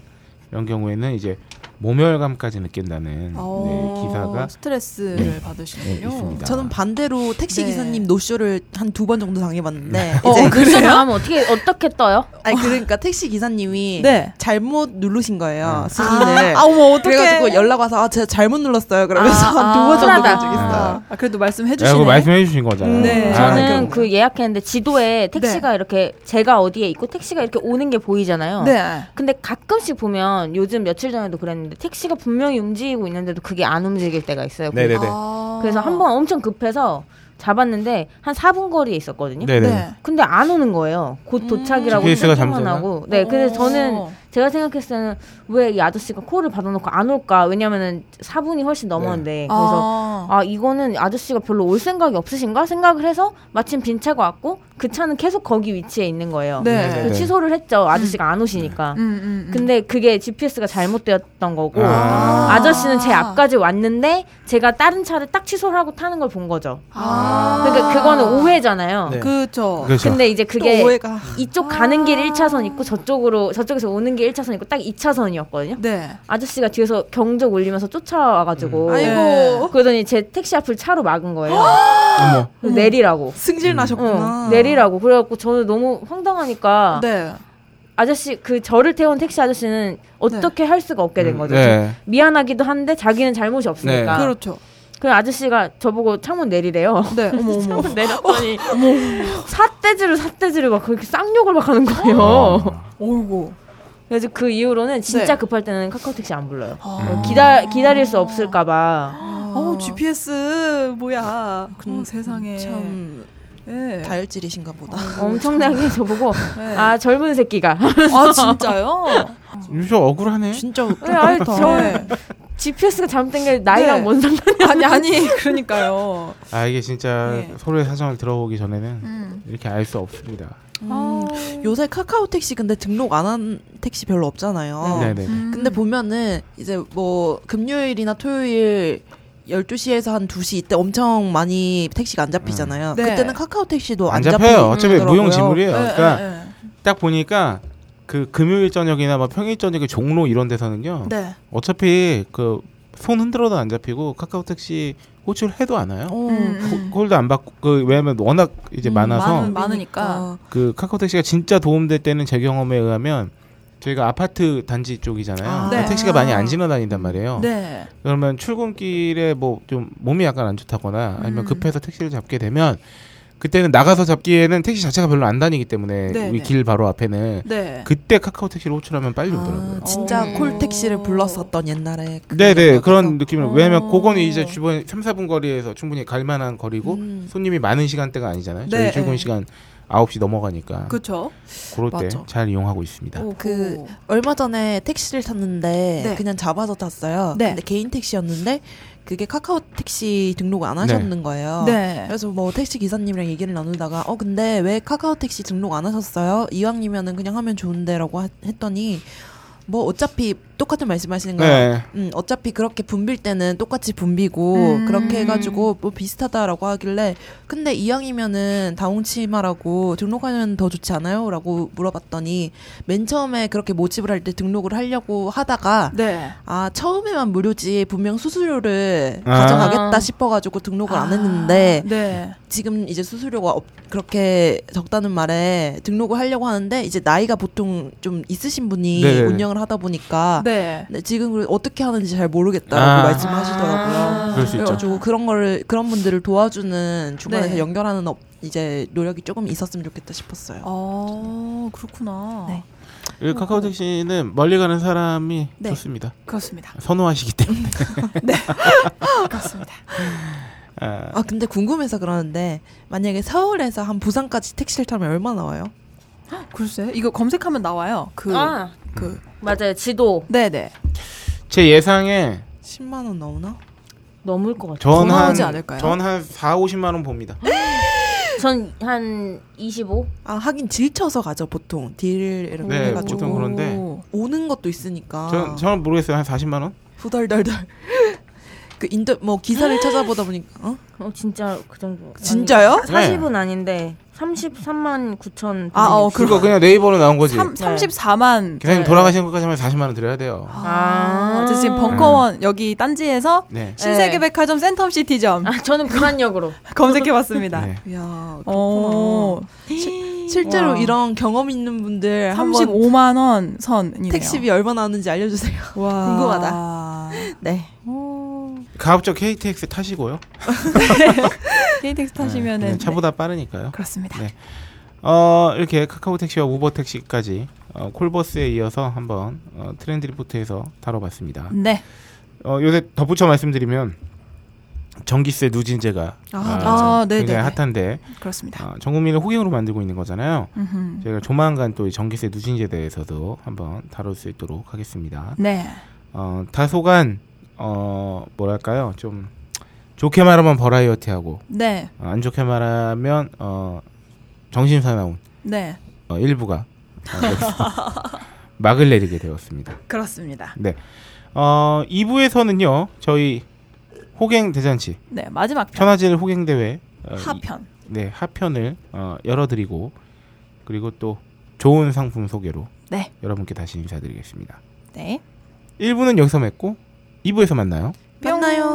이런 경우에는 이제 모멸감까지 느낀다는 어, 네, 기사가 스트레스를 네. 받으시군요. 네. 저는 반대로 택시 네. 기사님 노쇼를 한 두 번 정도 당해봤는데 어, 이제 그래서 나면 어떻게 어떻게 떠요? 아니 그러니까 택시 기사님이 네. 잘못 누르신 거예요 음. 승인을. 아, 어머 어떡해. 그래가지고 연락 와서 아 제가 잘못 눌렀어요 그러면서 아, 한두번 정도 흔하다. 본적 있어요. 아, 그래도 말씀해 야, 주시네. 말씀해 주신 거잖아요. 네. 아, 저는 그럼. 그 예약했는데 지도에 택시가 이렇게 제가 어디에 있고 택시가 이렇게 오는 게 보이잖아요. 네. 근데 가끔씩 보면 요즘 며칠 전에도 그랬는데 택시가 분명히 움직이고 있는데도 그게 안 움직일 때가 있어요. 네네네. 아. 그래서 한 번 엄청 급해서 잡았는데 한 4분 거리에 있었거든요. 네네. 네. 근데 안 오는 거예요. 곧 도착이라고 GPS가? 하고. 네, 그래서 저는 어. 제가 생각했을 때는 왜 이 아저씨가 콜을 받아놓고 안 올까? 왜냐면은 4분이 훨씬 넘었는데 그래서 아. 아 이거는 아저씨가 별로 올 생각이 없으신가 생각을 해서 마침 빈 차가 왔고 그 차는 계속 거기 위치에 있는 거예요. 네. 네. 그래서 취소를 했죠. 아저씨가 안 오시니까. 음, 음, 음. 근데 그게 GPS가 잘못되었던 거고 아. 아저씨는 제 앞까지 왔는데 제가 다른 차를 딱 취소를 하고 타는 걸 본 거죠. 아. 그러니까 그거는 오해잖아요. 네. 그렇죠. 그렇죠. 근데 이제 또 그게 오해가 이쪽 가는 길 1차선 있고 저쪽으로 저쪽에서 오는 길 1차선 있고 딱 2차선이었거든요. 네. 아저씨가 뒤에서 경적 울리면서 쫓아와가지고 음. 아이고 네. 그러더니 제 택시 앞을 차로 막은 거예요. 어머. 그래서 내리라고. 승질 음. 나셨구나. 어, 내리라고. 그래갖고 저는 너무 황당하니까 네. 아저씨 그 저를 태운 택시 아저씨는 어떻게 할 수가 없게 된 거죠. 네. 미안하기도 한데 자기는 잘못이 없으니까. 네. 그렇죠. 그 아저씨가 저보고 창문 내리래요. 네. [laughs] [laughs] 어머 어머. 창문 내렸더니 삿대질을 삿대질을 막 그렇게 쌍욕을 막 하는 거예요. 어. 어이구. 그래서 그 이후로는 진짜 네. 급할 때는 카카오 택시 안 불러요. 아. 기다 기다릴 수 없을까봐. 어, GPS 뭐야? 어, 세상에. 참 네. 다혈질이신가 보다. 엄청나게 저보고 네. 아 젊은 새끼가 아 진짜요? 유저 억울하네. 진짜 네, 아니, 저 네. GPS가 잘못된 게 나이랑 네. 뭔 상관이 아니 아니 그러니까요. 아 이게 진짜 네. 서로의 사정을 들어보기 전에는 음. 이렇게 알 수 없습니다. 음, 아. 요새 카카오 택시 근데 등록 안 한 택시 별로 없잖아요. 네네. 음. 근데 보면은 이제 뭐 금요일이나 토요일 12시에서 한 2시 이때 엄청 많이 택시가 안 잡히잖아요. 음. 네. 그때는 카카오 택시도 안 안, 잡혀요. 어차피 잡히더라고요. 무용 지물이에요. 네, 그러니까 네, 네. 딱 보니까 그 금요일 저녁이나 막 평일 저녁에 종로 이런 데서는요. 네. 어차피 그 손 흔들어도 안 잡히고 카카오 택시 호출해도 안 와요. 어, 음, 호- 콜도 안 받고 그 왜냐면 워낙 이제 음, 많아서 많은- 많으 니까. 그 카카오 택시가 진짜 도움될 때는 제 경험에 의하면 저희가 아파트 단지 쪽이잖아요. 아. 그 네. 택시가 많이 안 지나다닌단 말이에요. 네. 그러면 출근길에 뭐 좀 몸이 약간 안 좋다거나 아니면 음. 급해서 택시를 잡게 되면 그때는 나가서 잡기에는 택시 자체가 별로 안 다니기 때문에 네, 우리 네. 길 바로 앞에는 네. 그때 카카오 택시를 호출하면 빨리 오더라고요. 아, 진짜 어. 콜 택시를 불렀었던 옛날에 그 네네. 그런 느낌을 어. 왜냐면 그거는 이제 주변 3, 4분 거리에서 충분히 갈 만한 거리고 음. 손님이 많은 시간대가 아니잖아요. 네, 저희 출근 네. 시간 9시 넘어가니까 그렇죠. 그럴 때. 잘 이용하고 있습니다. 그 얼마 전에 택시를 탔는데 네. 그냥 잡아서 탔어요. 네. 근데 개인 택시였는데 그게 카카오 택시 등록을 안 하셨는 거예요. 네. 그래서 뭐 택시 기사님이랑 얘기를 나누다가 어 근데 왜 카카오 택시 등록 안 하셨어요? 이왕이면은 그냥 하면 좋은데라고 하- 했더니 뭐 어차피 똑같은 말씀하시는 거예요. 네. 음, 어차피 그렇게 붐빌 때는 똑같이 붐비고 음. 그렇게 해가지고 뭐 비슷하다라고 하길래 근데 이왕이면은 다홍치마라고 등록하면 더 좋지 않아요?라고 물어봤더니 맨 처음에 그렇게 모집을 할 때 등록을 하려고 하다가 네. 아 처음에만 무료지 분명 수수료를 아. 가져가겠다 싶어가지고 등록을 안 했는데 네. 지금 이제 수수료가 없, 그렇게 적다는 말에 등록을 하려고 하는데 이제 나이가 보통 좀 있으신 분이 네네. 운영을 하다 보니까 네. 네, 지금 어떻게 하는지 잘 모르겠다라고 아. 말씀하시더라고요. 그럴 수 있죠. 그래가지고 그런 거를 그런 분들을 도와주는 중간에서 네. 연결하는 업, 이제 노력이 조금 있었으면 좋겠다 싶었어요. 어, 그렇구나. 네. 이 카카오 택시는 멀리 가는 사람이 네. 좋습니다. 그렇습니다. 선호하시기 때문에. [laughs] 그렇습니다. 아, 아 근데 궁금해서 그러는데 만약에 서울에서 한 부산까지 택시를 타면 얼마 나와요? 글쎄, 이거 검색하면 나와요. 그, 아 그, 맞아요. 지도 네네. 제 예상에 10만 원 나오나? 넘을 것 같아요. 더 나오지 않을까요? 전한 4, 50만 원 봅니다. [gasps] 전 한 25? 아 하긴 질쳐서 가죠 보통 딜 이렇게 네, 해가지고 보통 그런데. 오. 오는 것도 있으니까 전 저는 모르겠어요. 한 40만 원? 후덜덜덜 [laughs] 그 인터 뭐 기사를 [gasps] 찾아보다 보니까 어? 어 진짜 그 정도. 진짜요? 네. 40은 아닌데 33만 9천. 아, 어, 그거 그냥 네이버로 나온 거지. 삼, 34만. 기사님 네. 돌아가시는 것까지 하면 40만 원 드려야 돼요. 아, 아. 저 지금 벙커원 여기 딴지에서 네. 신세계백화점 센텀시티점 아 저는 부산역으로. [laughs] 검색해봤습니다. 네. 이야 어, 그렇구나. 실제로 와. 이런 경험 있는 분들 한번 35만 원 선이네요. 택시비 얼마 나오는지 알려주세요. 와. [laughs] 궁금하다. 네. 가급적 KTX 타시고요. [laughs] KTX 네, 타시면은 네. 차보다 빠르니까요. 그렇습니다. 네. 어, 이렇게 카카오 택시와 우버 택시까지 어, 콜버스에 이어서 한번 어, 트렌드 리포트에서 다뤄봤습니다. 네. 어, 요새 덧붙여 말씀드리면 전기세 누진제가 아, 아, 네, 굉장히 네, 네. 핫한데 그렇습니다. 어, 전 국민을 호갱으로 만들고 있는 거잖아요. 음흠. 저희가 조만간 또이 전기세 누진제에 대해서도 한번 다룰 수 있도록 하겠습니다. 네. 어, 다소간 어, 뭐랄까요? 좀 좋게 말하면 버라이어티하고 네. 어, 안 좋게 말하면 어, 정신 사나운 네. 어, 일부가 어, [laughs] 막을 내리게 되었습니다. 그렇습니다. 네. 어, 2부에서는요. 저희 호갱 대잔치 네. 마지막 편. 천하제일 호갱 대회 어, 이- 하편. 네, 하편을 어, 열어드리고 그리고 또 좋은 상품 소개로 네. 여러분께 다시 인사드리겠습니다. 네. 1부는 여기서 맺고 2부에서 만나요. 만나요.